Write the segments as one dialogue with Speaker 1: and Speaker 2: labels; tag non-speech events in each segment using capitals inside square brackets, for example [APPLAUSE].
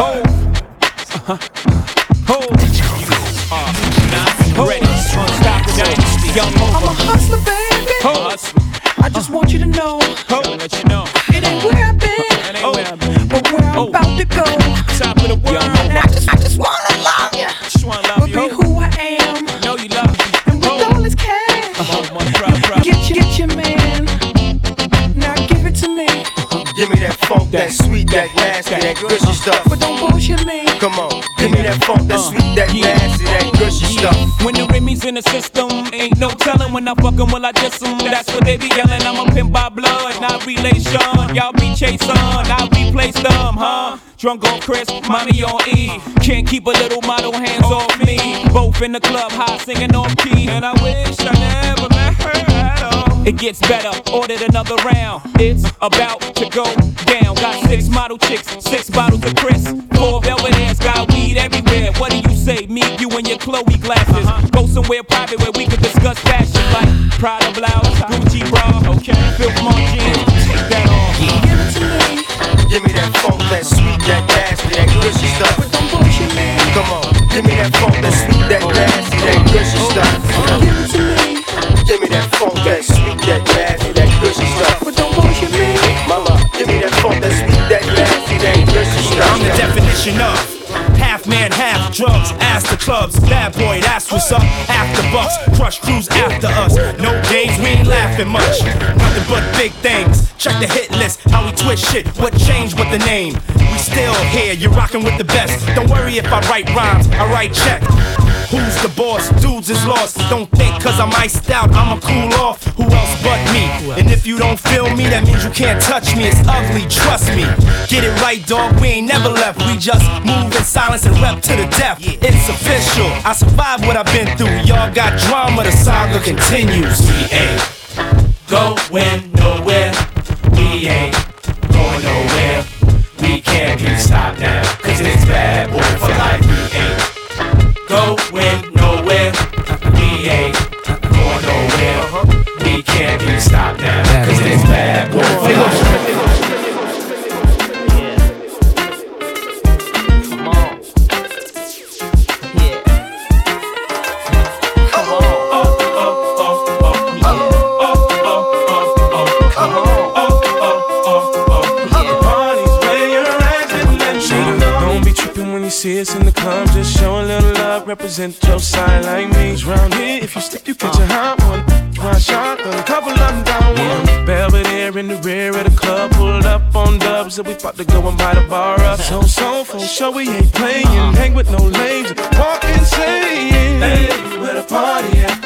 Speaker 1: Ho. Uh-huh. Ho. Nah, ready. Dynasty. Young
Speaker 2: I'm a hustler, baby.
Speaker 1: Ho.
Speaker 2: I just want you to know
Speaker 1: Ho. Let you know.
Speaker 2: it ain't where I've been,
Speaker 1: That ain't where I've been.
Speaker 2: but where I'm
Speaker 1: Oh.
Speaker 2: about to go.
Speaker 1: Top of the world.
Speaker 3: That sweet, that nasty, that gushy stuff.
Speaker 2: but don't bullshit me.
Speaker 3: Come on, give me that funk, that sweet, that nasty, that gushy stuff.
Speaker 1: When the Remy's in the system, ain't no telling when I fuck 'em, will I diss 'em? That's what they be yelling. I'm a pimp by blood, not relation. Y'all be chasing, I replace them, huh? Drunk on Chris, money on E. Can't keep a little model hands off me. Both in the club, high singing off key. And I wish I never It gets better, ordered another round. It's about to go down. Got six model chicks, six bottles of Chris. Four velvet ass, got weed everywhere. What do you say? Me, you, and your Chloe glasses. Uh-huh. Go somewhere private where we can discuss fashion like Prada blouse, uh-huh. Gucci bra, okay. Phil jeans, take that off.
Speaker 2: Give it to me,
Speaker 3: Give me that funk, that sweet, that nasty, that gushy stuff.
Speaker 4: I'm the clubs, bad boy, that's what's up. After bucks, crush crews after us. No games, we ain't laughing much. Nothing but big things. Check the hit list, how we twist shit. What changed with the name? We still here, you're rocking with the best. Don't worry if I write rhymes, I write check. Who's the boss? Dudes is lost. Don't think cause I'm iced out, I'ma cool off. Who else but me? And if you don't feel me, that means you can't touch me. It's ugly, trust me. Get it right, dog. We ain't never left. We just move in silence and rep to the death. It's official. I survived what I've been through. Y'all got drama, the saga continues. We ain't going nowhere. We ain't going nowhere. We can't be stopped now. Cause it's bad boy for life. We ain't going nowhere. We ain't going nowhere. We can't be stopped now. Cause it's bad boy for life.
Speaker 5: Represent your side like me. 'Cause round here, if you slip, you catch a hot one. One shot, a couple of them down one. Belvedere in the rear of the club, pulled up on dubs, and we about to go and buy the bar up. So, so, for sure, we ain't playing. Hang with no lames, walk insane. Hey, where the party at?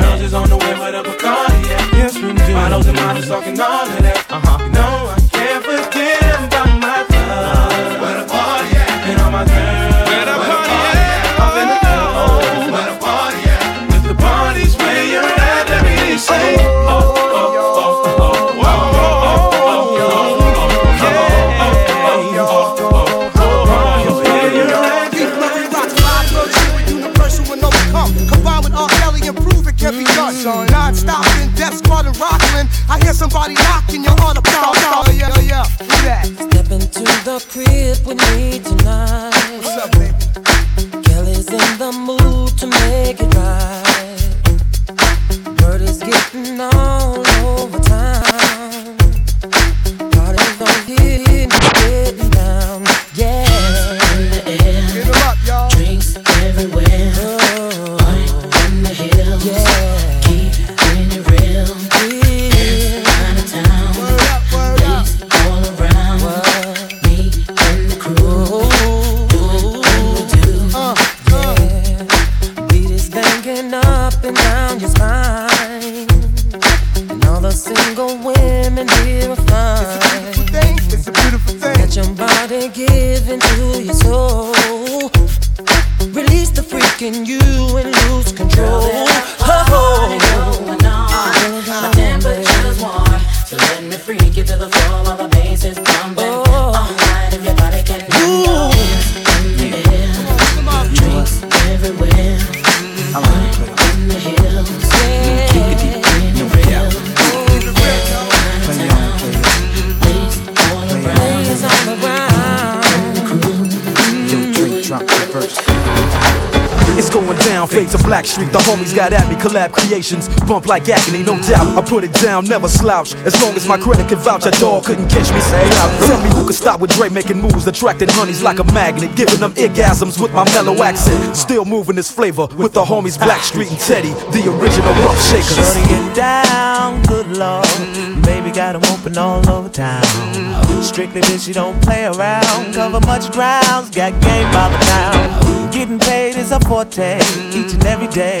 Speaker 5: Girls is on the way, where a Bacardi at? Yes, we do. Models and models talking all of that. Uh-huh. You know, I
Speaker 6: somebody knocking, you're
Speaker 7: creations. Bump like agony, no doubt. I put it down, never slouch. As long as my credit can vouch, a dog couldn't catch me. Say out. Tell me who could stop with Dre making moves, attracting honeys like a magnet, giving them orgasms with my mellow accent. Still moving this flavor with the homies Blackstreet and Teddy, the original rough shakers.
Speaker 8: Shorty get down, good lord. Baby got 'em open all over town. Strictly bitch, you don't play around. Cover much grounds, got game by the town. Getting paid is a forte, each and every day.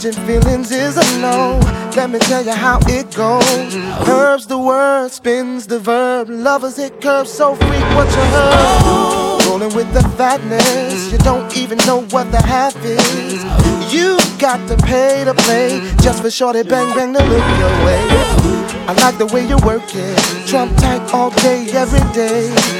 Speaker 9: Catching feelings is a no. Let me tell you how it goes. Herbs the word, spins the verb. Lovers hit curves so freak what you heard. Rolling with the fatness, you don't even know what the half is. You got to pay to play just for shorty bang bang to look your way. I like the way you work it, trump tight all day, every day.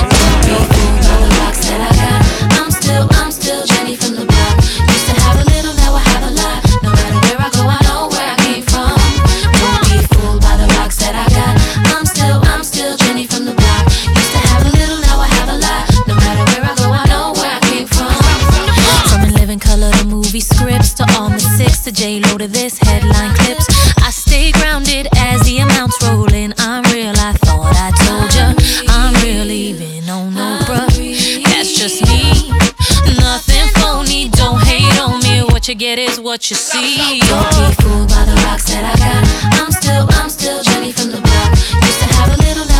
Speaker 10: The six to J Lo to this headline clips. I stay grounded as the amounts roll in. I'm real, I thought I told ya. I'm real, even on Oprah. That's just me. Nothing phony, don't hate on me. What you get is what you see. Don't be fooled by the rocks that I got. I'm still, I'm still Jenny from the block. Used to have a little,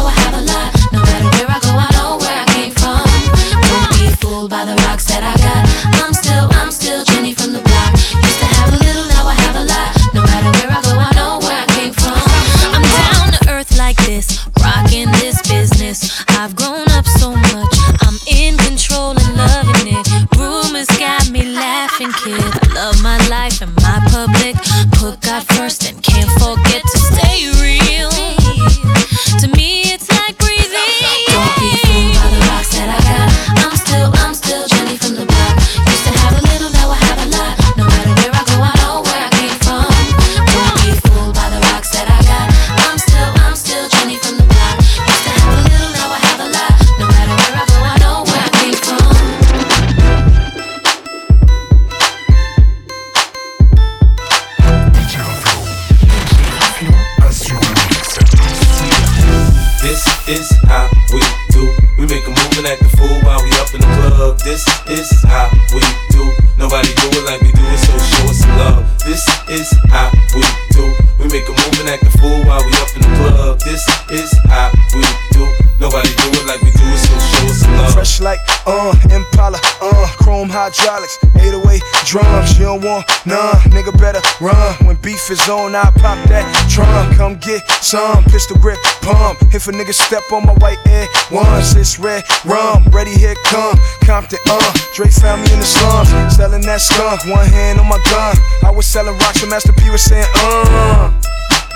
Speaker 11: is
Speaker 7: on, I pop that drum. Come get some pistol grip pump. If a nigga step on my white air once, it's red rum. Ready, here come Compton, uh. Dre found me in the slums, selling that skunk. One hand on my gun. I was selling rocks, and Master P was saying, uh.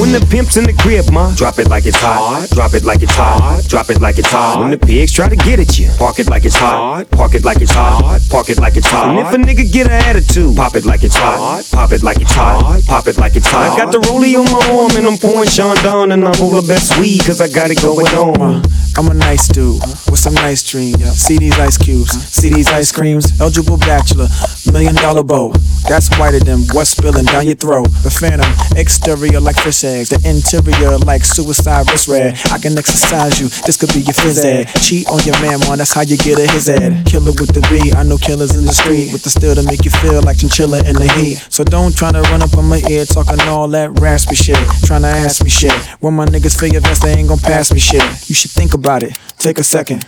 Speaker 12: When the pimp's in the crib, ma, drop it like it's hot. Drop it like it's hot. Drop it like it's hot. When the pigs try to get at you, park it like it's hot. Park it like it's hot. Park it like it's hot. And if a nigga get an attitude, pop it like it's hot. Pop it like it's hot. Pop it like it's hot. I got the rollie on my arm and I'm pouring Chandon and I'm over best weed cause I got it going on.
Speaker 13: I'm a nice dude with some nice dreams. See these ice cubes, see these ice creams. Eligible bachelor, million dollar bow. That's whiter than what's spilling down your throat. The phantom, exterior like fish the interior like suicide wrist red. I can exercise you, this could be your phys ed. Cheat on your man, man, that's how you get a his ed. Killer with the B, I know killers in the street with the steel to make you feel like chinchilla in the heat. So don't try to run up on my ear talking all that raspy shit. Trying to ask me shit. When my niggas feel your vest, they ain't gon' pass me shit. You should think about it, take a second.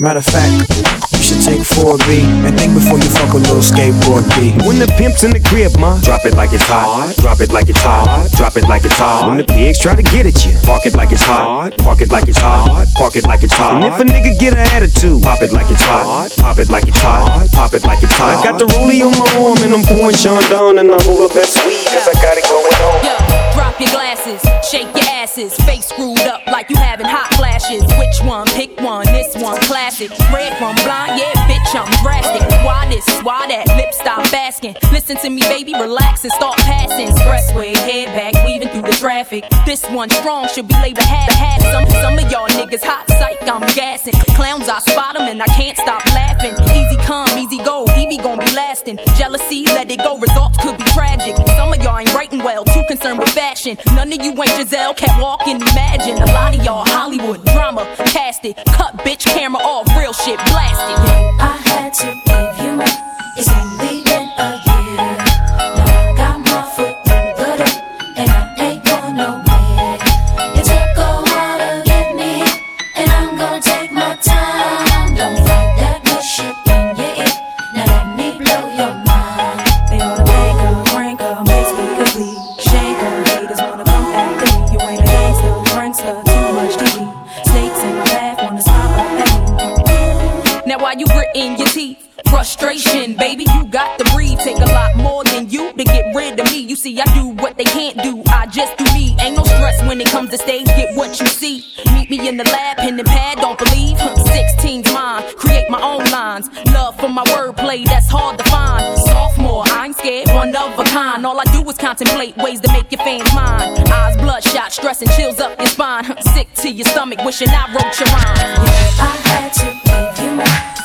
Speaker 13: Matter of fact, you should take 4B and think before you fuck a little skateboard B.
Speaker 12: When the pimp's in the crib, ma, drop it like it's hot. Drop it like it's hot. Drop it like it's hot. When the pigs try to get at you, park it like it's hot. Park it like it's hot. Park it like it's hot. And if a nigga get an attitude, pop it like it's hot. Pop it like it's hot. Pop it like it's hot. I got the rollie on my arm and I'm pouring Chandon and I'm over best weed cause I got it going on.
Speaker 14: Yo, drop your glasses, shake your asses, face screwed up classic. Red from blind, yeah, bitch, I'm drastic. Why this? Why that? Lip stop asking. Listen to me, baby, relax and start passing. Expressway, head back, weaving through the traffic. This one strong should be labeled half half. Some some of y'all niggas hot psych, I'm gassing. Clowns, I spot 'em and I can't stop laughing. Easy come, easy go, Evie gon' be lasting. Jealousy, let it go, results could be tragic. Some of y'all ain't writing well, too concerned with fashion. None of you ain't Giselle, can't walk and imagine. A lot of y'all Hollywood drama, cast it, cut bitch camera off.
Speaker 10: To
Speaker 14: you see, I do what they can't do. I just do me. Ain't no stress when it comes to stage. Get what you see. Meet me in the lab, pen and pad. Don't believe. Huh, 16's mine. Create my own lines. Love for my wordplay. That's hard to find. Sophomore, I ain't scared. One of a kind. All I do is contemplate ways to make your fans mine. Eyes bloodshot, stress and chills up your spine. Sick to your stomach, wishing I wrote your rhyme.
Speaker 10: I had to give you up.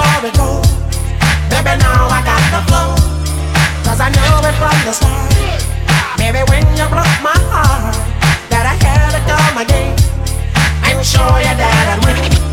Speaker 9: Story baby, now I got the flow. Cause I knew it from the start. Maybe when you broke my heart, that I had to come again and show you that I'd win.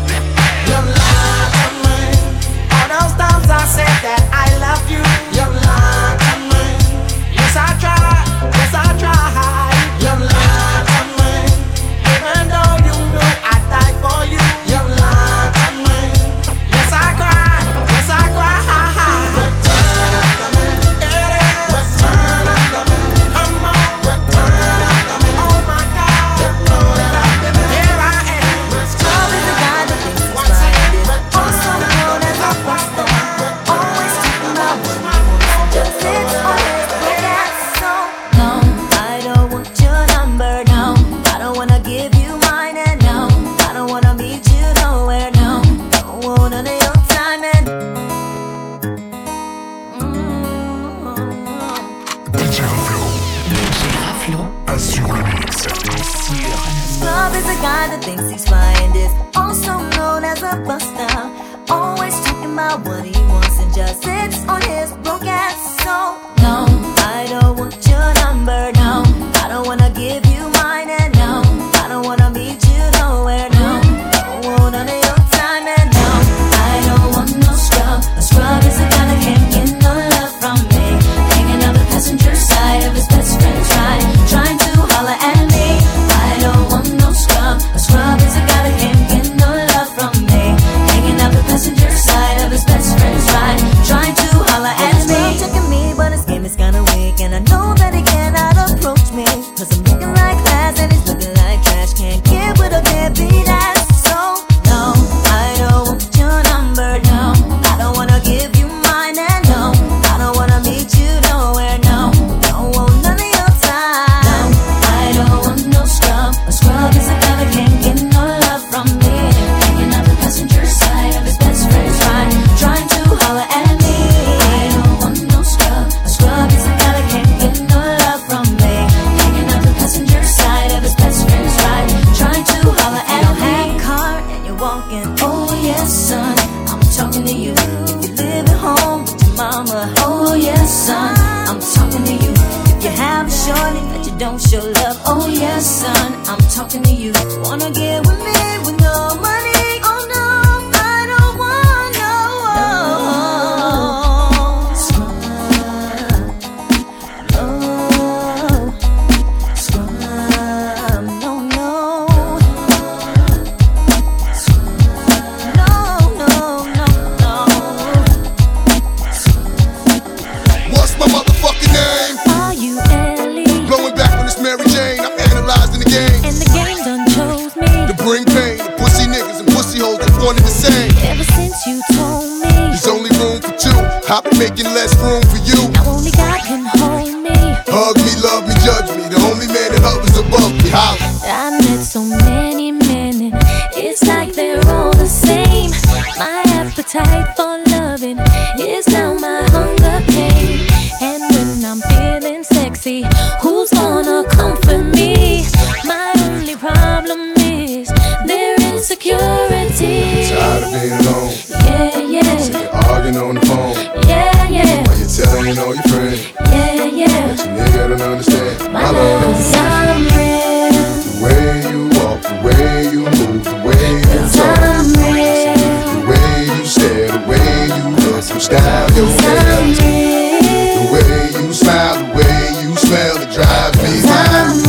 Speaker 9: dance, you
Speaker 15: style your hands. The way you smile, the way you smell, it drives me wild.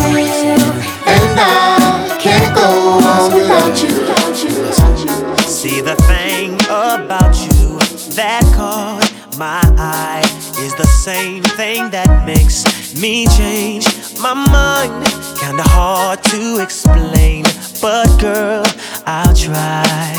Speaker 15: And I can't go on without you.
Speaker 16: See the thing about you that caught my eye is the same thing that makes me change my mind. Kinda hard to explain, but girl, I'll try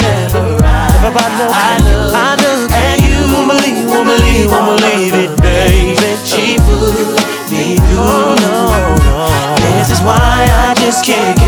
Speaker 16: Everybody knows I, love, I just and you won't believe, won't believe, won't believe it, baby. She fooled me through. No, no, no. This is why I just can't.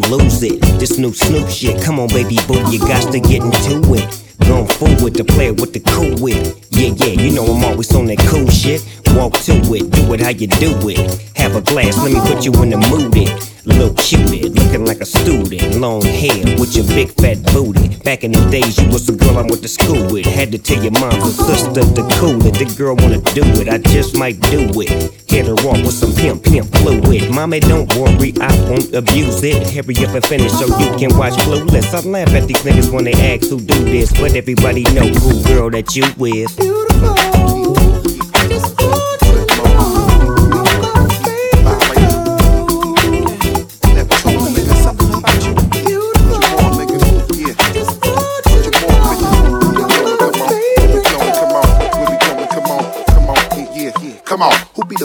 Speaker 12: don't lose it. This new Snoop shit, come on, baby boo, you got to get into it. Going forward to play with the cool whip. Yeah, yeah, you know I'm always on that cool shit walk to it, do it how you do it. Have a glass, let me put you in the mood. It. Little cutie, looking like a student. Long hair with your big fat booty. Back in the days, you was the girl I went to school with. Had to tell your mom and sister to cool it. The girl wanna do it, I just might do it. Hit her off with some pimp, pimp fluid. Mommy, don't worry, I won't abuse it. Hurry up and finish so you can watch Clueless. I laugh at these niggas when they ask who do this, but everybody know who girl that you with.
Speaker 15: Come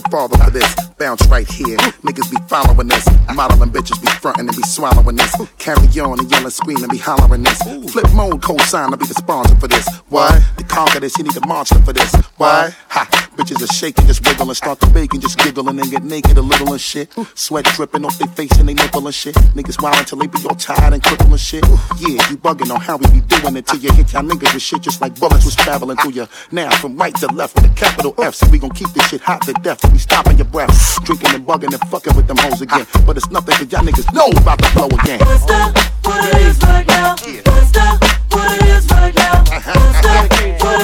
Speaker 15: father for this? Bounce right here. Niggas be following this. Modeling bitches be frontin' and be swallowing this. Carry on and yelling, screaming, be hollering this. Flipmode, co-sign, to be the sponsor for this. Why? To conquer this, you need a monster for this. Why? Ha! Bitches are shaking, just wiggling, start to bake and just giggling and get naked a little and shit. Sweat dripping off their face and they nipple and shit. Niggas wild until they be all tired and crippled and shit. Yeah, you bugging on how we be doing it till you hit y'all niggas with shit just like bullets was traveling through you. Now from right to left with a capital F, so we gon' keep this shit hot to death. We stopping your breath, drinking and bugging and fucking with them hoes again. But it's nothing cause y'all niggas know about the flow again.
Speaker 2: What it is right now? What it is right now? What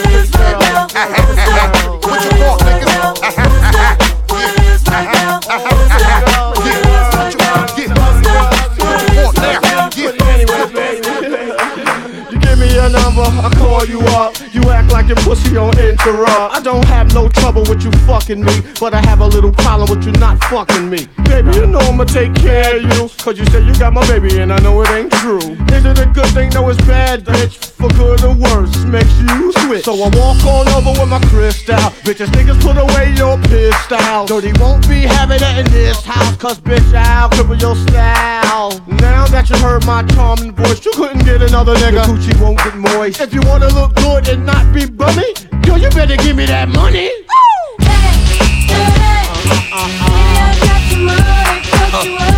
Speaker 2: it is right now? What you want,
Speaker 17: your number, I call you up. You act like your pussy on interrupt. I don't have no trouble with you fucking me, but I have a little problem with you not fucking me. Baby, you know I'ma take care of you, cause you say you got my baby and I know it ain't true. Is it a good thing? No, it's bad, bitch. For good or worse, makes you switch. So I walk on over with my crystal. Bitches, niggas put away your pistol. Dirty won't be having it in this house, cause bitch, I'll cripple your style. Now that you heard my charming voice, you couldn't get another nigga. Coochie won't get get moist. If you wanna look good and not be bummy, yo, you better give me that money.
Speaker 15: Hey, hey, uh, uh, uh.
Speaker 18: Baby, I got money, you up.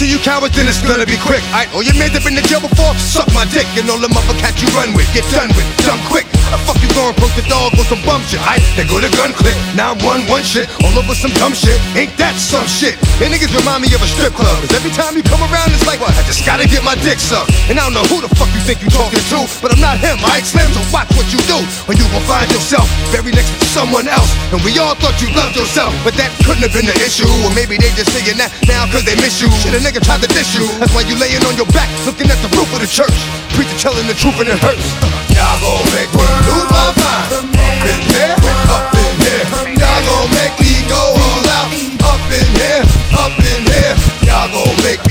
Speaker 18: To you cowards, then it's gonna be quick. I your men that been in jail before, suck my dick, and all the motherfuckers you run with, get done with, done quick. The fuck you gonna poke the dog on some bum shit? I they go to gun click, now I'm one one shit, all over some dumb shit. Ain't that some shit? And niggas remind me of a strip club, cause every time you come around, it's like, what? I just gotta get my dick sucked. And I don't know who the fuck you think you talking to, but I'm not him, alright, Slim? So watch what you do, or you gon' find yourself very next to someone else. And we all thought you loved yourself, but that couldn't have been the issue. Or maybe they just saying that now cause they miss you. Shit, a nigga tried to diss you. That's why you laying on your back, looking at the roof of the church. Preacher telling the truth and it hurts. [LAUGHS]
Speaker 15: Y'all gon' make me lose my mind. Up in here, up in here. Y'all gon' make me go all out. Up in here, up in here. Y'all gon' make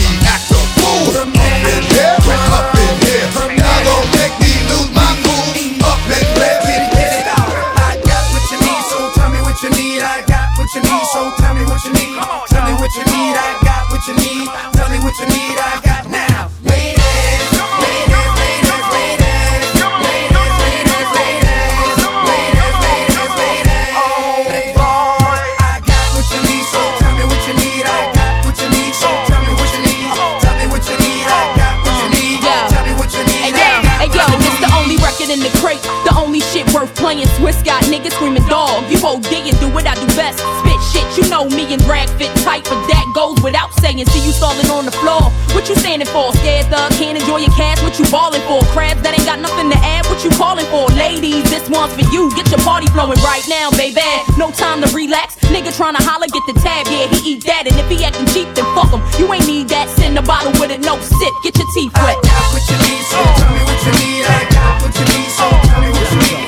Speaker 14: niggas screaming dog. You OD and do what I do best. Spit shit, you know me and drag fit tight, but that goes without saying. See you stalling on the floor. What you standing for? Scared thug, can't enjoy your cash. What you balling for? Crabs that ain't got nothing to add. What you calling for? Ladies, this one's for you. Get your party flowing right now, baby. No time to relax. Nigga tryna holler, get the tab. Yeah, he eat that, and if he acting cheap, then fuck him. You ain't need that. Send a bottle with it, no sip. Get your teeth wet.
Speaker 2: I got what you need, so tell me what you need. I got what you need, so tell me what you need.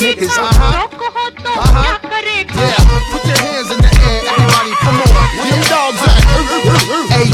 Speaker 18: Real niggas. Uh huh. Uh.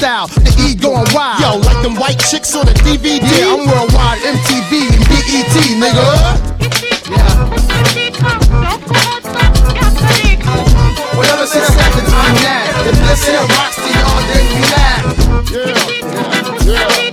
Speaker 19: The E going wild. Yo, like them white chicks on the DVD. Yeah, I'm worldwide, MTV and BET, nigga. Whatever then I'm that. If this here rocks to y'all, then you mad. Yeah, yeah,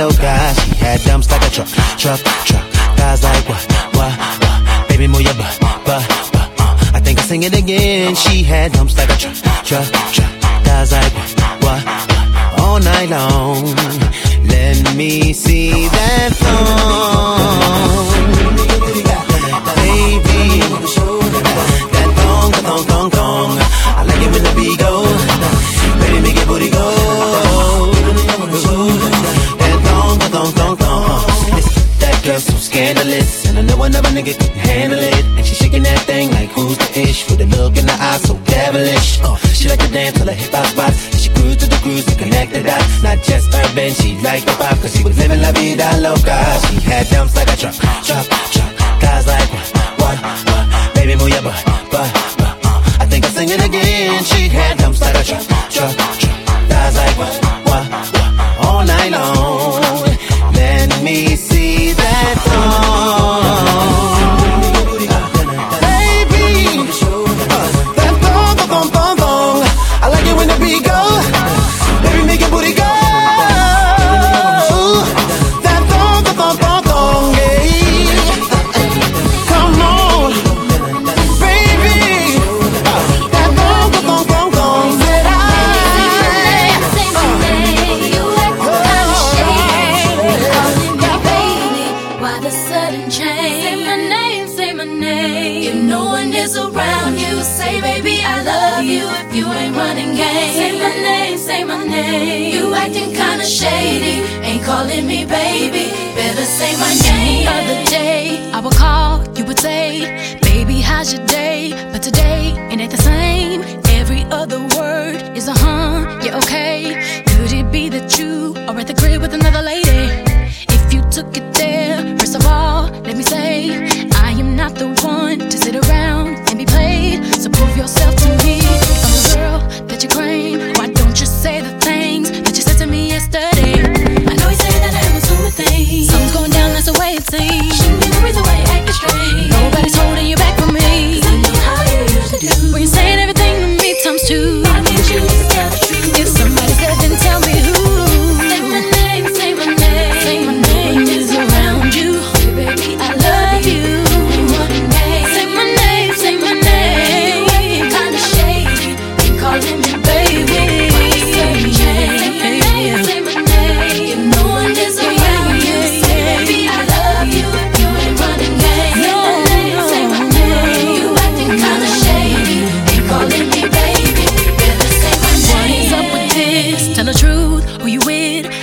Speaker 16: vida loca. She had dumps like a truck, truck, truck. Guys like what, what, what? Baby, move your butt, butt, butt. I think I sing it again. She had dumps like a truck, truck, truck. Guys like what, what, what? All night long. Let me see that thong. Like who's the ish with a look in the eye so devilish. Uh, she like to dance till her hip hop spots. She cruise to the cruise to connect the dots. Not just urban, she like the pop cause she was living la vida loca. She had dumps like a truck, truck, truck. Guys like what, what, what? Baby, move your butt, butt, butt. Uh, I think I'm singing again. She had dumps like a truck.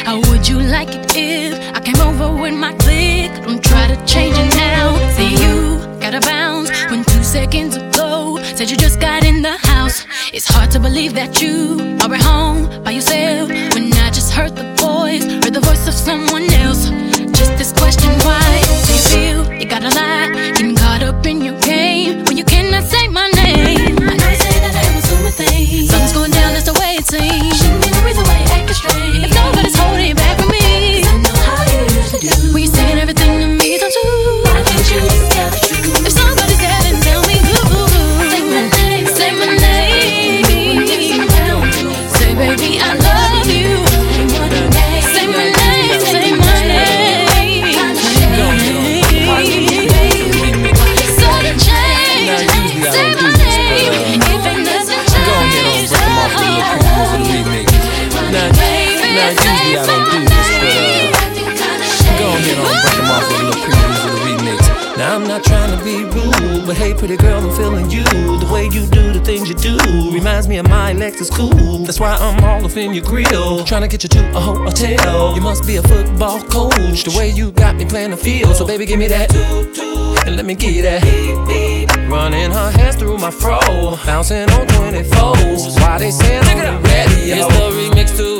Speaker 20: How would you like it if I came over with my clique? Don't try to change it now. See you gotta bounce when two seconds ago said you just got in the
Speaker 10: house. It's hard to believe that you are at home by yourself when I just heard the voice, heard the voice of someone else.
Speaker 6: Pretty girl, I'm feeling you. The way you do the things you do reminds me of my Lexus cool. That's why I'm all up in your grill, trying to get you to a hotel. You must be a football coach, the way you got me playing the field. So baby, give me that, and let me get that. Running her hands through my fro, bouncing on 24s. Why they saying the radio? It's the remix to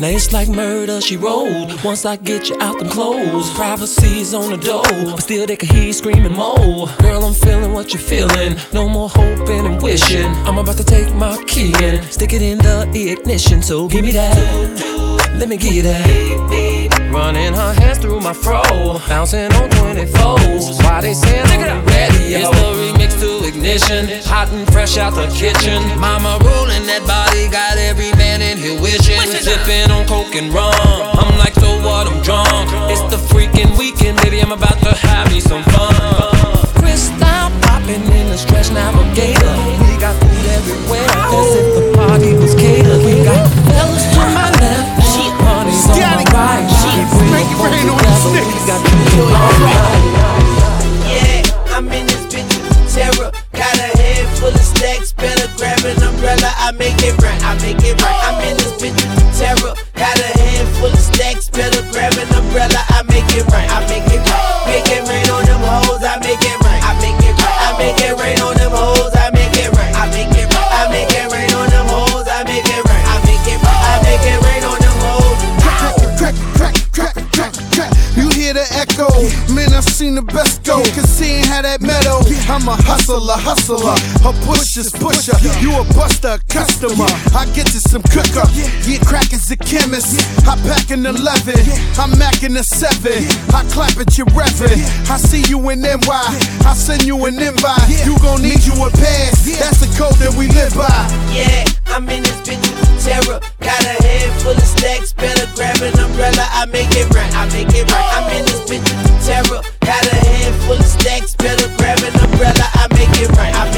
Speaker 6: Now it's like murder, she rolled. Once I get you out them clothes, privacy's on the door, but still they can hear you screaming more. Girl, I'm feeling what you're feeling. No more hoping and wishing. I'm about to take my key and stick it in the ignition. So give me that. Let me get you that. Running her hands through my fro, bouncing on 24s. Why they saying on the radio? It's the remix to ignition, hot and fresh out the kitchen. Mama rolling that body, got every man in here wishing. Sipping on coke and rum. I'm like, so what? I'm drunk. It's the freaking weekend, baby. I'm about to have me some fun. Cristal popping in the stretch navigator. We got food everywhere, as if the party was catered. We got fellas to my left, she parties on my right.
Speaker 21: I'm in this terror. Got a head full of stacks, better grab an umbrella. I make it right, I make it right. I'm in this terror. Got a full of stacks, better grab an umbrella. I make it
Speaker 18: the echo? I've seen the best go. Cause he ain't had that meadow. I'm a hustler, hustler. A pusher's pusher. You a buster, customer. I get you some cooker. Yeah, crack is a chemist. I pack an 11. I'm macking a 7. I clap at your reverend. I see you in NY. I send you an invite. You gon' need you a pass. That's the code that we live by.
Speaker 21: Yeah, I'm in this bitch with terror. Got a head full of stacks, better grab an umbrella. I make it right, I make it right. I'm in this bitch with terror. Got a head full of stacks, better grab an umbrella. I make it right.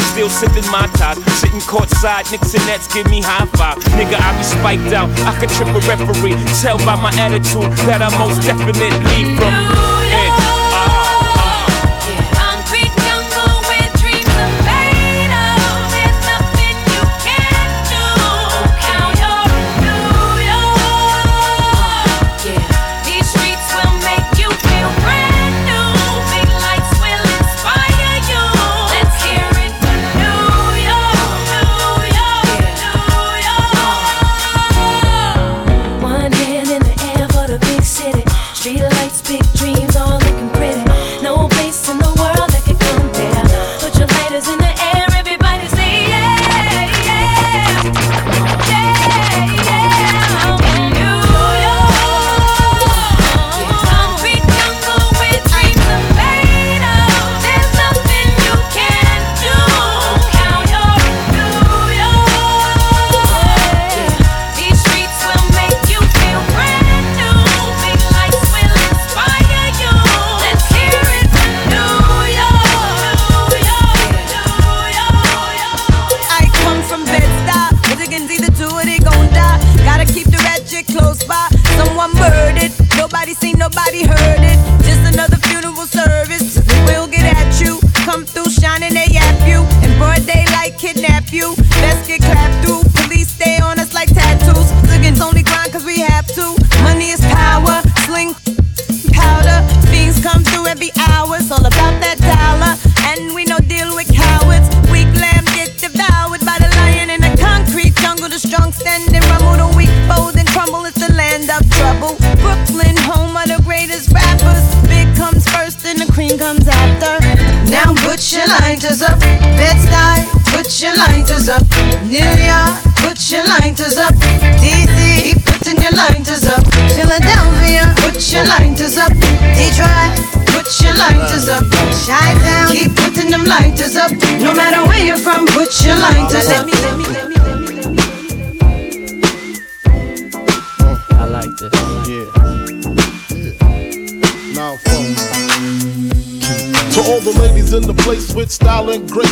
Speaker 1: still sipping my top. Sitting courtside, Knicks and Nets give me high five. Nigga, I be spiked out, I could trip a referee. Tell by my attitude that I most definitely from. And,
Speaker 10: Concrete
Speaker 22: grace,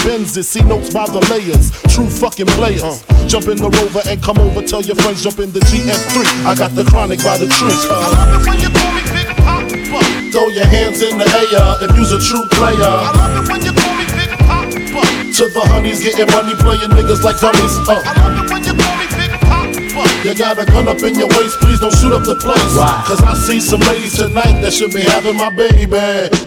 Speaker 22: Benzes. See notes by the layers. True fucking players. Jump in the rover and come over. Tell your friends jump in the GS3. I got the chronic by the tree. Throw your hands in the air if you's a true player. To the honeys getting money, playing niggas like dummies. Uh. You got a gun up in your waist, please don't shoot up the place. Cause I see some ladies tonight that should be having my baby.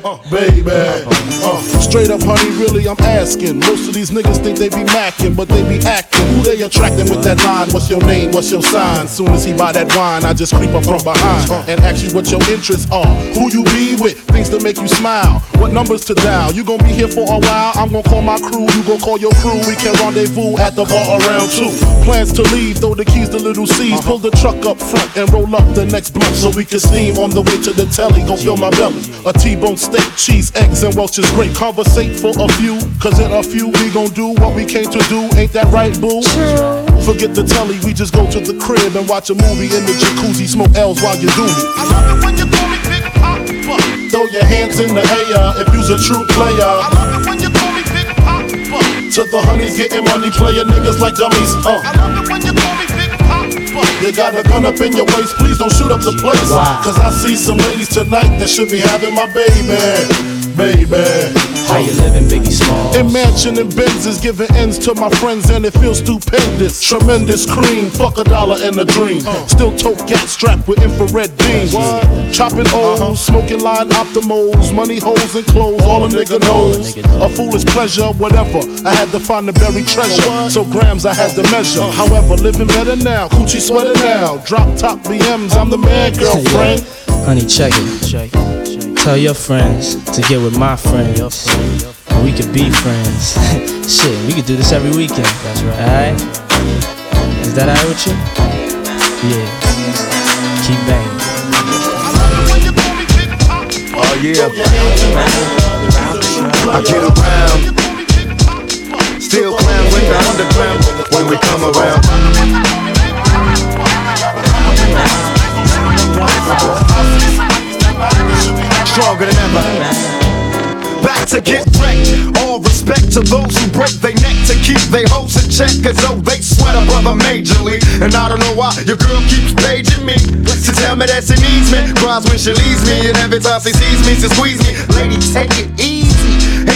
Speaker 22: Uh, baby. Uh, straight up, honey, really, I'm asking. Most of these niggas think they be macking, but they be acting. Who they attracting with that line? What's your name? What's your sign? Soon as he buy that wine, I just creep up from behind and ask you what your interests are. Who you be with? Things to make you smile. What numbers to dial? You gon' be here for a while. I'm gon' call my crew. You gon' call your crew. We can rendezvous at the bar around two. Plans to leave, throw the keys to little C's. Pull the truck up front and roll up the next blunt so we can steam on the way to the telly. Gon' fill my belly. A T-bone steak, cheese, eggs, and Welch's grape. Conversate for a few, cause in a few we gon' do what we came to do. Ain't that right, boo? Forget the telly, we just go to the crib and watch a movie in the jacuzzi. Smoke L's while you do me. I love it when you call me Big Papa. Throw your hands in the air if you's a true player. I love it when you call me Big Papa. To the honeys getting money, playing niggas like dummies. Uh. I love it when you call me Big Papa. You got a gun up in your waist, please don't shoot up the place. Cause I see some ladies tonight that should be having my baby. Baby.
Speaker 23: How you living, Biggie Smalls?
Speaker 22: In mansion and Benzes, giving ends to my friends, and it feels stupendous. Tremendous cream, fuck a dollar and a dream. Uh. Still tote gas strapped with infrared beams. Chopping O's, uh-huh. smoking line optimals, money holes and clothes, all a nigga knows. A foolish pleasure, whatever. I had to find the buried treasure, so grams I had to measure. Uh. However, living better now, coochie sweater now. Drop top BMs, I'm the man, girlfriend.
Speaker 23: Honey, check it. Check it. Tell your friends to get with my friends. And we could be friends. [LAUGHS] Shit, we could do this every weekend. That's right. Alright? Is that alright with you? Yeah. Keep banging.
Speaker 24: Oh yeah. I get around. Still clown with the underground when we come around. Stronger than ever. Back to get wrecked. All respect to those who break their neck to keep their hoes in check. Cause though they sweat a brother majorly. And I don't know why your girl keeps paging me. To tell me that she needs me. Cries when she leaves me. And every time she sees me, she squeeze me. Lady, take it easy.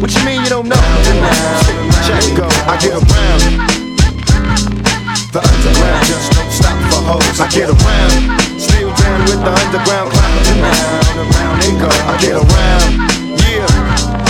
Speaker 24: What you mean you don't know? Check go. I get around. The underground just don't stop for hoes. I get around. Still down with the underground clown. Around, around they go. I get around. Yeah.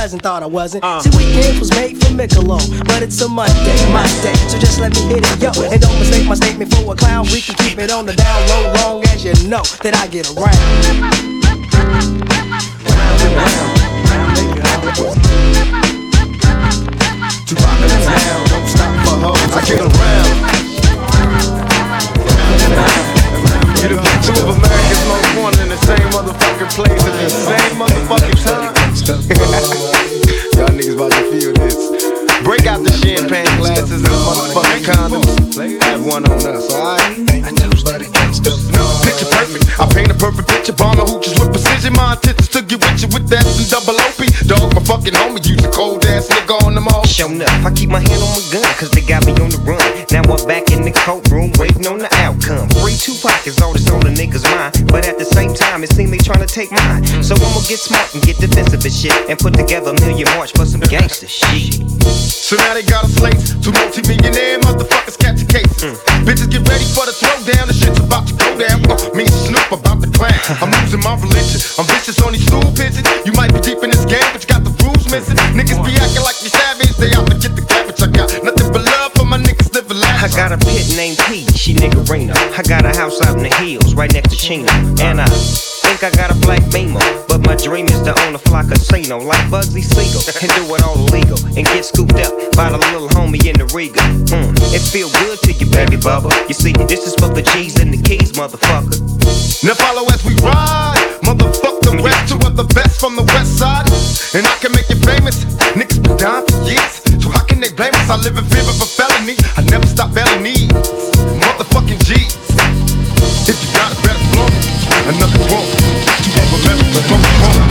Speaker 25: thought I wasn't?
Speaker 26: Uh.
Speaker 25: See, weekends was made for Michelob, but it's a Monday, my day, so just let me hit it, yo. And don't mistake my statement for a clown. We can keep it on the down low, long as you know that I get around.
Speaker 4: Tupac in the town, don't stop for hoes. I get around. You're the two of America's most wanted in the same motherfucking place at the same motherfucking time. [LAUGHS] Y'all niggas about to feel this. Break out the champagne glasses and motherfucking condoms. Have one on us, alright? Picture perfect. I paint a perfect picture. Bomb the hooches with precision. My intentions to get with you with that and double OP. Dog, my fucking homie. Use a cold ass nigga on them all.
Speaker 12: Shown up, I keep my hand on my gun, cause they got me on the run. Now I'm back in the courtroom, waiting on the Is all that's on a nigga's mind. But at the same time, it seems they tryna take mine. So I'ma get smart and get defensive and shit. And put together a million march for some gangster shit.
Speaker 4: So now they got a slate Two multi-millionaire motherfuckers catching cases. Bitches get ready for the throwdown. The shit's about to go down. Uh, me and Snoop about to clown. [LAUGHS] I'm losing my religion. I'm vicious on these stool pigeons. You might be deep in this game, but you got the rules missing. Niggas be acting like you savage. They out to get the cabbage. I got nothing but love my niggas living
Speaker 12: I got a pit named P, she niggerino. I got a house out in the hills, right next to Chino. And I think I got a black beamer. But my dream is to own a fly casino like Bugsy Siegel. And do it all illegal. And get scooped up by the little homie in the Riga. Mm, it feel good to you, baby bubba. You see, this is for the G's and the keys, motherfucker.
Speaker 4: Now follow as we ride. Motherfuck the rest, two of the best from the west side. And I can make you famous. Niggas been for years. So how can they blame us? I live in fear of a felony. I never stop felonies. Motherfucking G's. If you got it, better blow. Another won't. You won't remember the won't.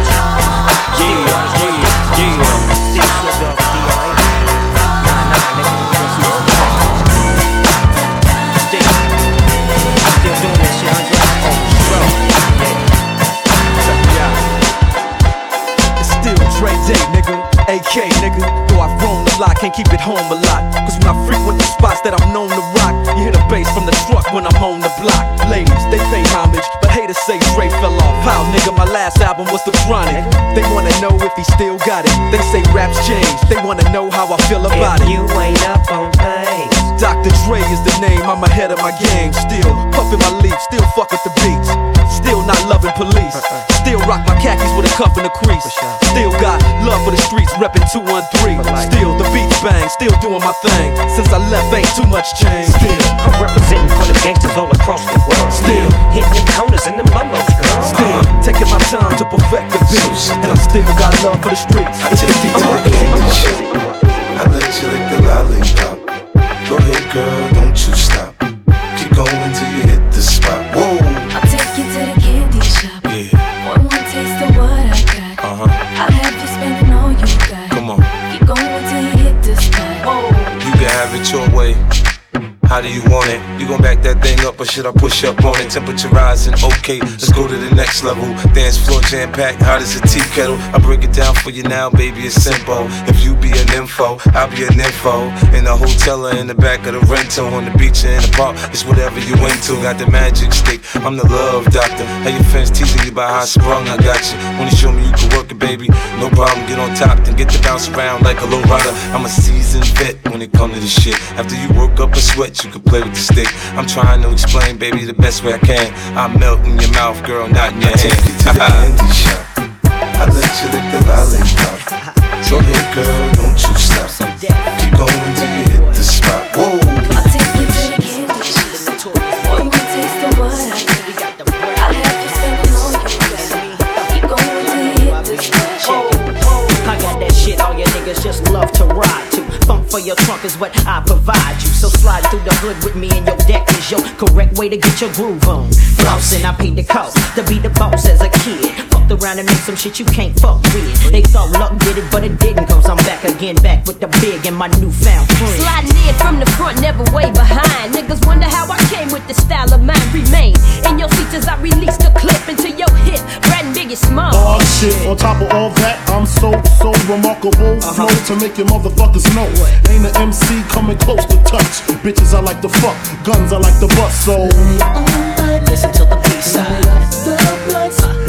Speaker 7: AK, nigga. Though I've a lot, can't keep it home a lot. Cause when I frequent the spots that I'm known to rock, you hear the bass from the truck when I'm on the How, nigga, my last album was The Chronic. They wanna know if he still got it. They say raps change, they wanna know how I feel about
Speaker 12: If
Speaker 7: it.
Speaker 12: you ain't up on things.
Speaker 7: Dr. Dre is the name, I'm ahead of my game. Still puffin' my leaf, still fuck with the beats. Still not loving police. Still rock my khakis with a cuff and a crease. Still got love for the streets, reppin' 213. Still the beats bang, still doing my thing. Since I left, ain't too much change. Still,
Speaker 12: I'm representing for the gangsters all across the world.
Speaker 7: Still
Speaker 12: hitting the corners and the mumbles, girl.
Speaker 7: Still taking my time to perfect the beats. And I still got love for the streets. It's just
Speaker 10: I let you lick the lollipop. Ahead, girl, don't you How
Speaker 27: do you want it? You gon' back that thing up or should I push up on it? Temperature rising, okay, let's go to the next level. Dance floor jam packed, hot as a tea kettle. I break it down for you now, baby, it's simple. If you be an info, I'll be an info. In the hotel or in the back of the rental, on the beach or in the park, it's whatever you into. Got the magic stick, I'm the love doctor. How your fans teasing you about how I sprung, I got you. Wanna show me you can work it, baby? No problem, get on top, then get to bounce around like a low rider. I'm a seasoned vet when it come to this shit. After you work up a sweat, you can play with the stick. I'm trying to explain, baby, the best way I can. I melt in your mouth, girl, not in your hand. Take you to the [LAUGHS] candy shop. I let you lick the lollipop. So here, girl, don't you stop. Keep going till you hit the spot. Whoa.
Speaker 28: For your trunk is what I provide you. So slide through the hood with me and your deck is your correct way to get your groove on. Flossing, I paid the cost to be the boss as a kid. Fucked around and make some shit you can't fuck with. They thought luck did it, but it didn't. Cause I'm back again, back with the big and my newfound friend.
Speaker 29: Sliding in from the front, never way behind. Niggas wonder how I came with the style of mine. Remain in your seats as I release the clip into your hip. Brad and Small.
Speaker 22: Oh shit, on top of all that, I'm so, so remarkable. Uh Flow to make your motherfuckers know. Ain't an MC coming close to touch. Bitches I like to fuck, guns I like to bust, so.
Speaker 28: Listen to the B-side. Everybody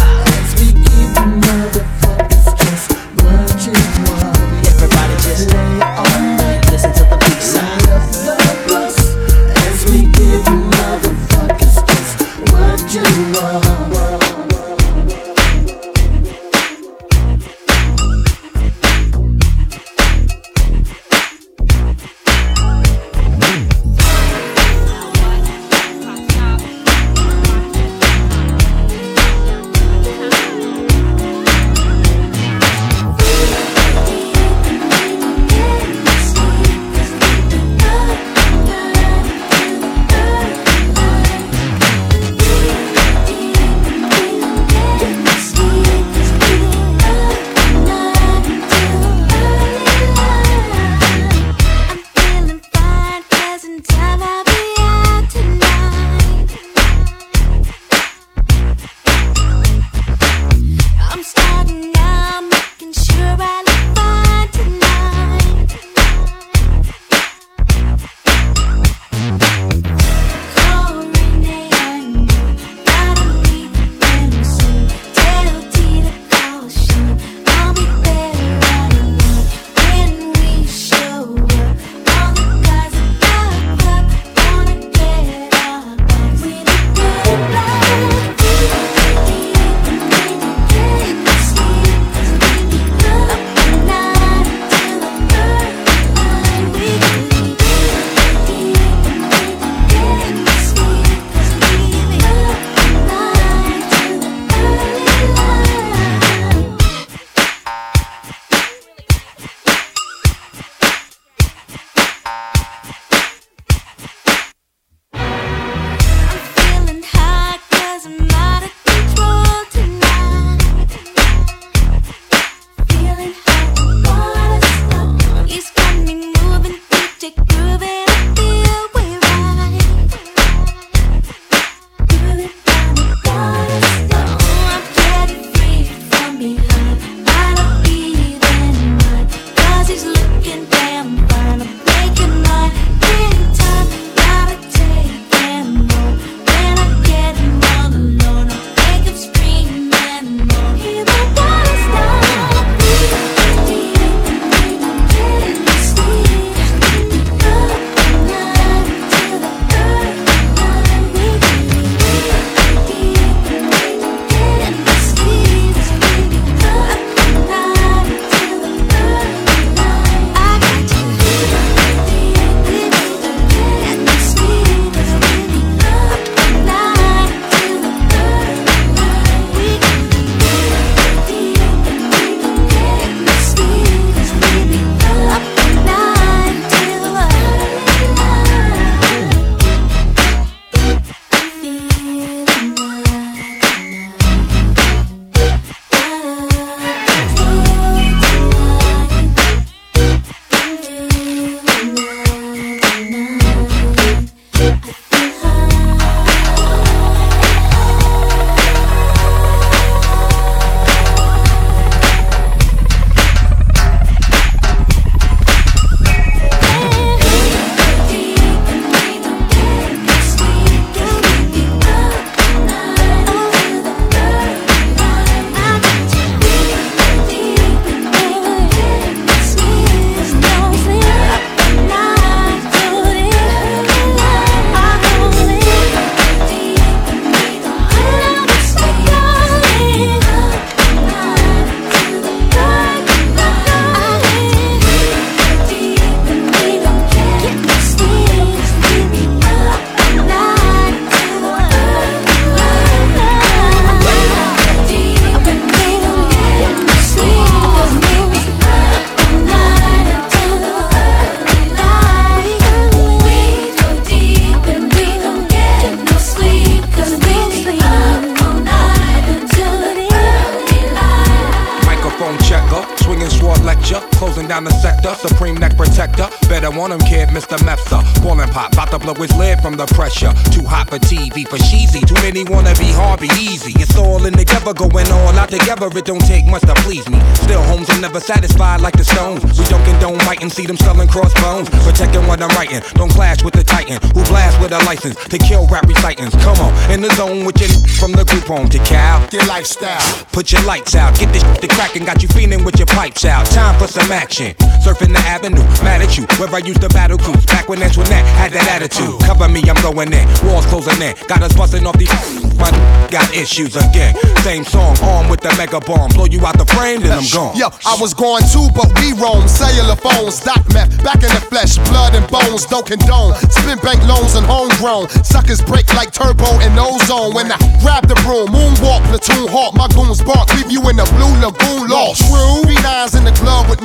Speaker 30: license to kill rap recitants. Zone with your from the group home to Cal.
Speaker 18: Your lifestyle.
Speaker 30: Put your lights out, get this to crackin', got you feeling with your pipes out. Time for some action. Surfing the avenue, mad at you. Where I used to battle cruise, back when Antoinette had that attitude. Cover me, I'm going in. Walls closing in, got us busting off these. [LAUGHS] My [LAUGHS] got issues again. Same song, armed with the mega bomb. Blow you out the frame, then I'm gone.
Speaker 18: Yo, I was going too, but we roam. Cellular phones, doc meth, back in the flesh, blood and bones, don't condone. Spin bank loans and homegrown. Suckers break like turbo and ozone. When I grab the broom, moonwalk, platoon hawk, my goons bark, leave you in the blue lagoon lost. True. B9's in the glove with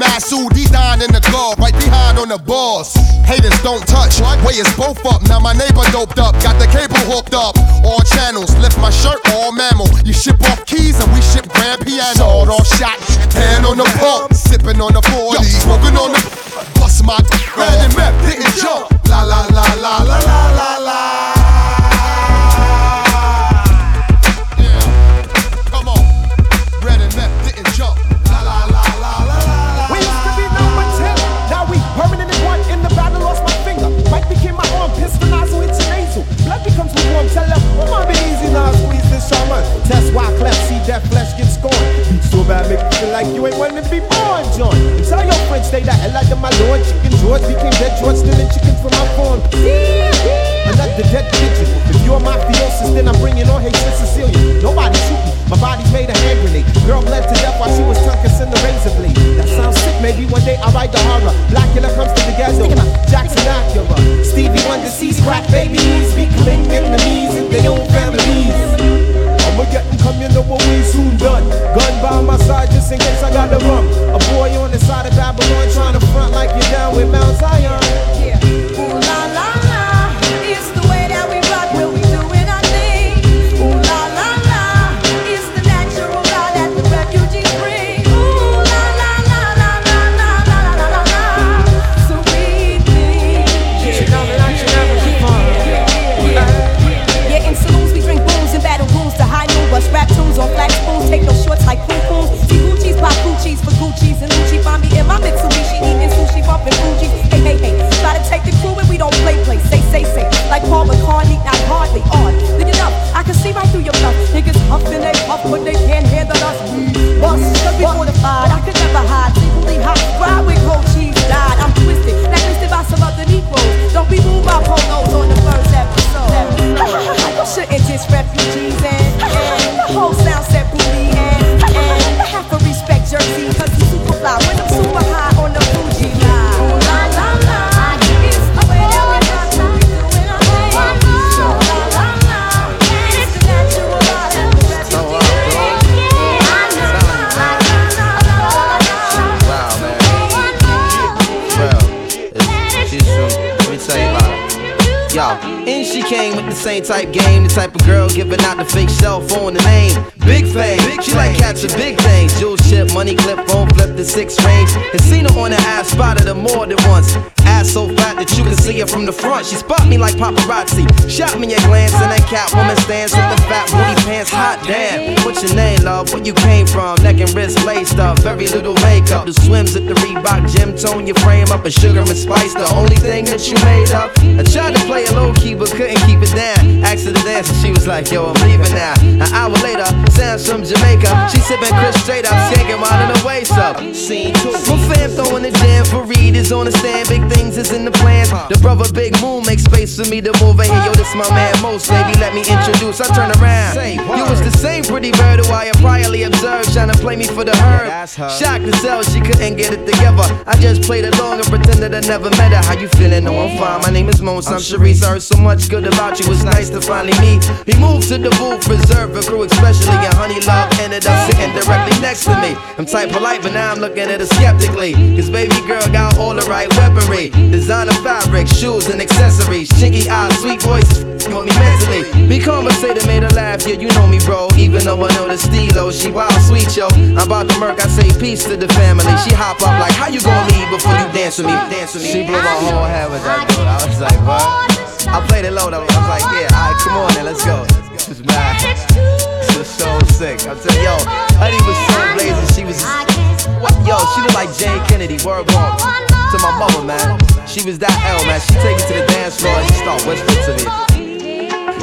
Speaker 18: he dying in the glove, right behind on the boss. Haters don't touch, way is both up. Now my neighbor doped up, got the cable hooked up. All channels, lift my shirt, all mammal. You ship off keys and we ship grand piano. Sawed off shot, hand on the pump, sipping on the 40, smoking on the. Bust my red and map, didn't jump. La la la la la la la la.
Speaker 31: Test why cleft. See that flesh get scorned. Beat so bad, make you feel like you ain't wanting to be born, John. And tell your friends, stay the hell out of my lord. Chicken George became dead George, stealing chickens from my farm. Another dead pigeon. If you're mafiosis, then I'm bringing on Haitian Sicilian. Nobody shoot me. My body's made a hand grenade. Girl bled to death while she was tongue in the razor blade. That sounds sick. Maybe one day I'll write the horror. Blackula comes to the ghetto. Jackson Acura. Stevie Wonder sees crack babies. Becoming enemies in their own families. I'ma get them come, you know what we soon done. Gun by my side just in case I got the rum. A boy on the side of Babylon trying to front like you're down with Mount Zion. Yeah. Ooh la la
Speaker 32: She spot me like paparazzi. Shot me a glance, and that cat woman stands with the fat booty pants. Hot damn. What's your name, love? Where you came from? Neck and wrist laced up, very little makeup. The swims at the Reebok gym tone your frame up, and sugar and spice. The only thing that you made up. I tried to play a low key, but couldn't keep it down. Asked her to dance, and she was like, Yo, I'm leaving now. An hour later, sounds from Jamaica. She sipping Chris straight up, skanking while in the waist up. Scene two. My fam throwing the jam for readers on the stand. Big things is in the plans. The brother Big Moon makes space for me to move in here. Yo, this my man Most, baby. Let me introduce. I turn around. You trying to play me for the herd. Shocked to sell, she couldn't get it together. I just played along and pretended I never met her. How you feeling? No, I'm fine. My name is Mos. I'm Sharice. I heard so much good about you. It's nice to finally meet. We moved to the booth, reserved for crew, especially and Honey Love ended up sitting directly next to me. I'm type polite, but now I'm looking at her skeptically. Cause baby girl got all the right weaponry. Designer fabric, shoes and accessories. Chinky eyes, sweet voice, got me mentally. Be conversated, made her laugh, yeah, you know me, bro. Even though I know the stilo, she wild sweet, yo. I'm about to murk, I say peace to the family. She hop up like, how you gonna leave before you dance with me? Dance with me. She blew my whole head with that dude. I was like, what? I played it low though. I was like, yeah, alright, come on then, let's go. Is mad. This is so sick. I'm telling yo, Honey was so blazing. She was, what? Yo, she looked like Jane Kennedy. Word walk to my mother, man. She was that L, man. She take it to the dance floor and she start whispering to me.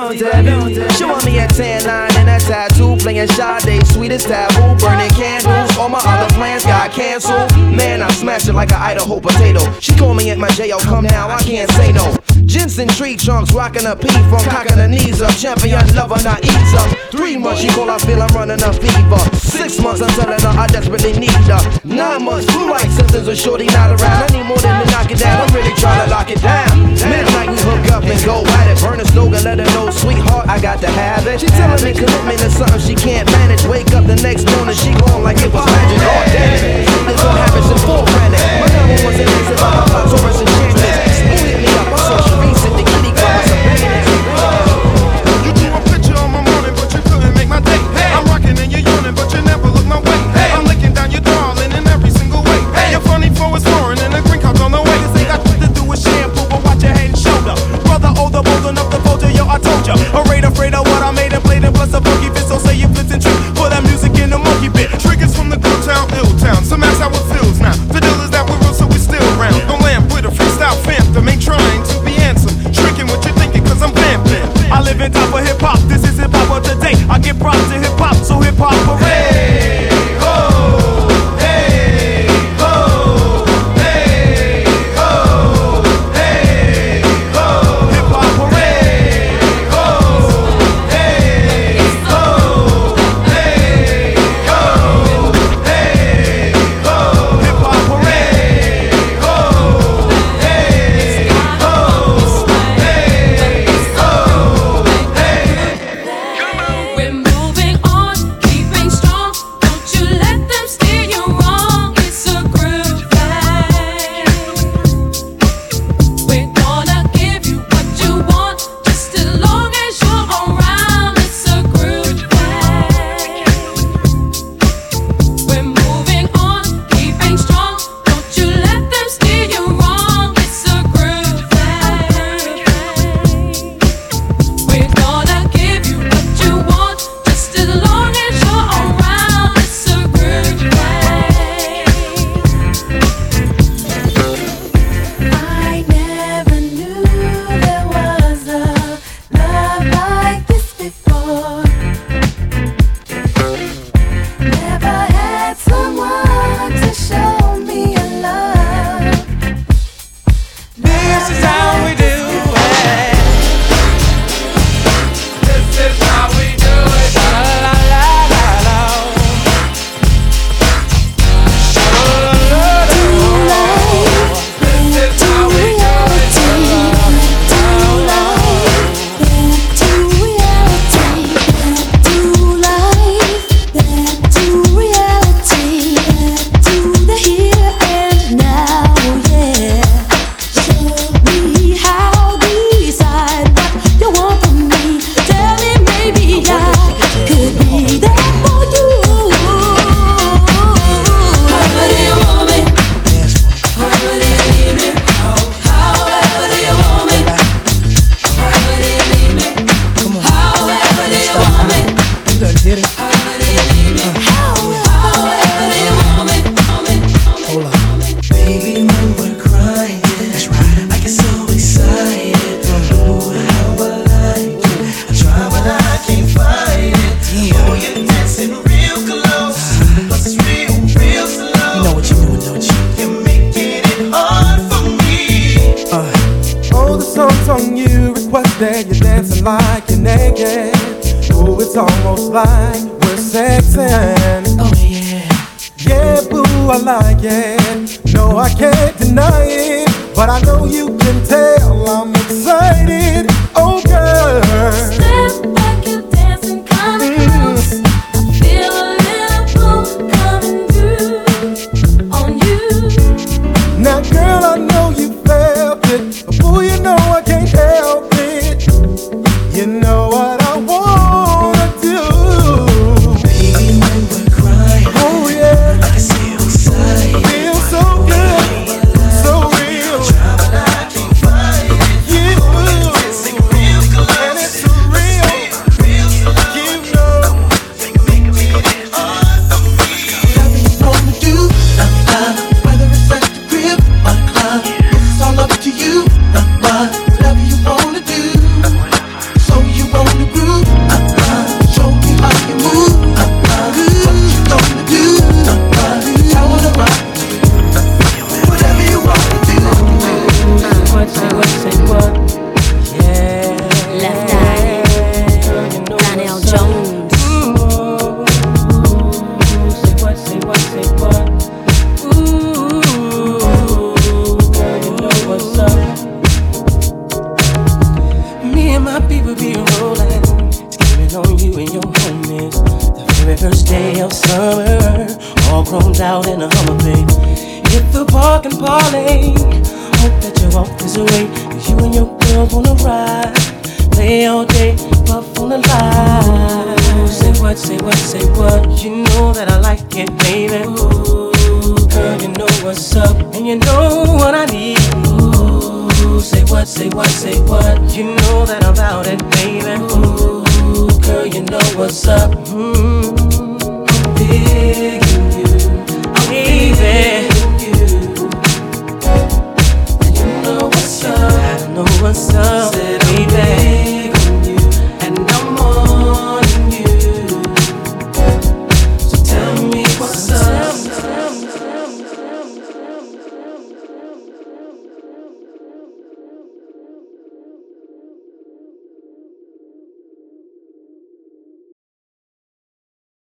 Speaker 32: Don't." Showing me a tan line and a tattoo, playing Sade, sweet as taboo, burning candles. All my other plans got canceled. Man, I smashed it like an Idaho potato. She called me at my jail, come now, I can't say no. Jensen tree trunks, rocking a P from cocking her knees up. Champion lover, not ease up. Three months, she call, I feel I'm running a fever. Six months, I'm telling her I desperately need her. Nine months, flu like symptoms with shorty not around. I need more than to knock it down, I'm really trying to lock it down. Midnight, we hook up and go at it. Burn a slogan, let her know, sweetheart, I got to have it. She telling me commitment is something she can't manage. Wake up the next morning, she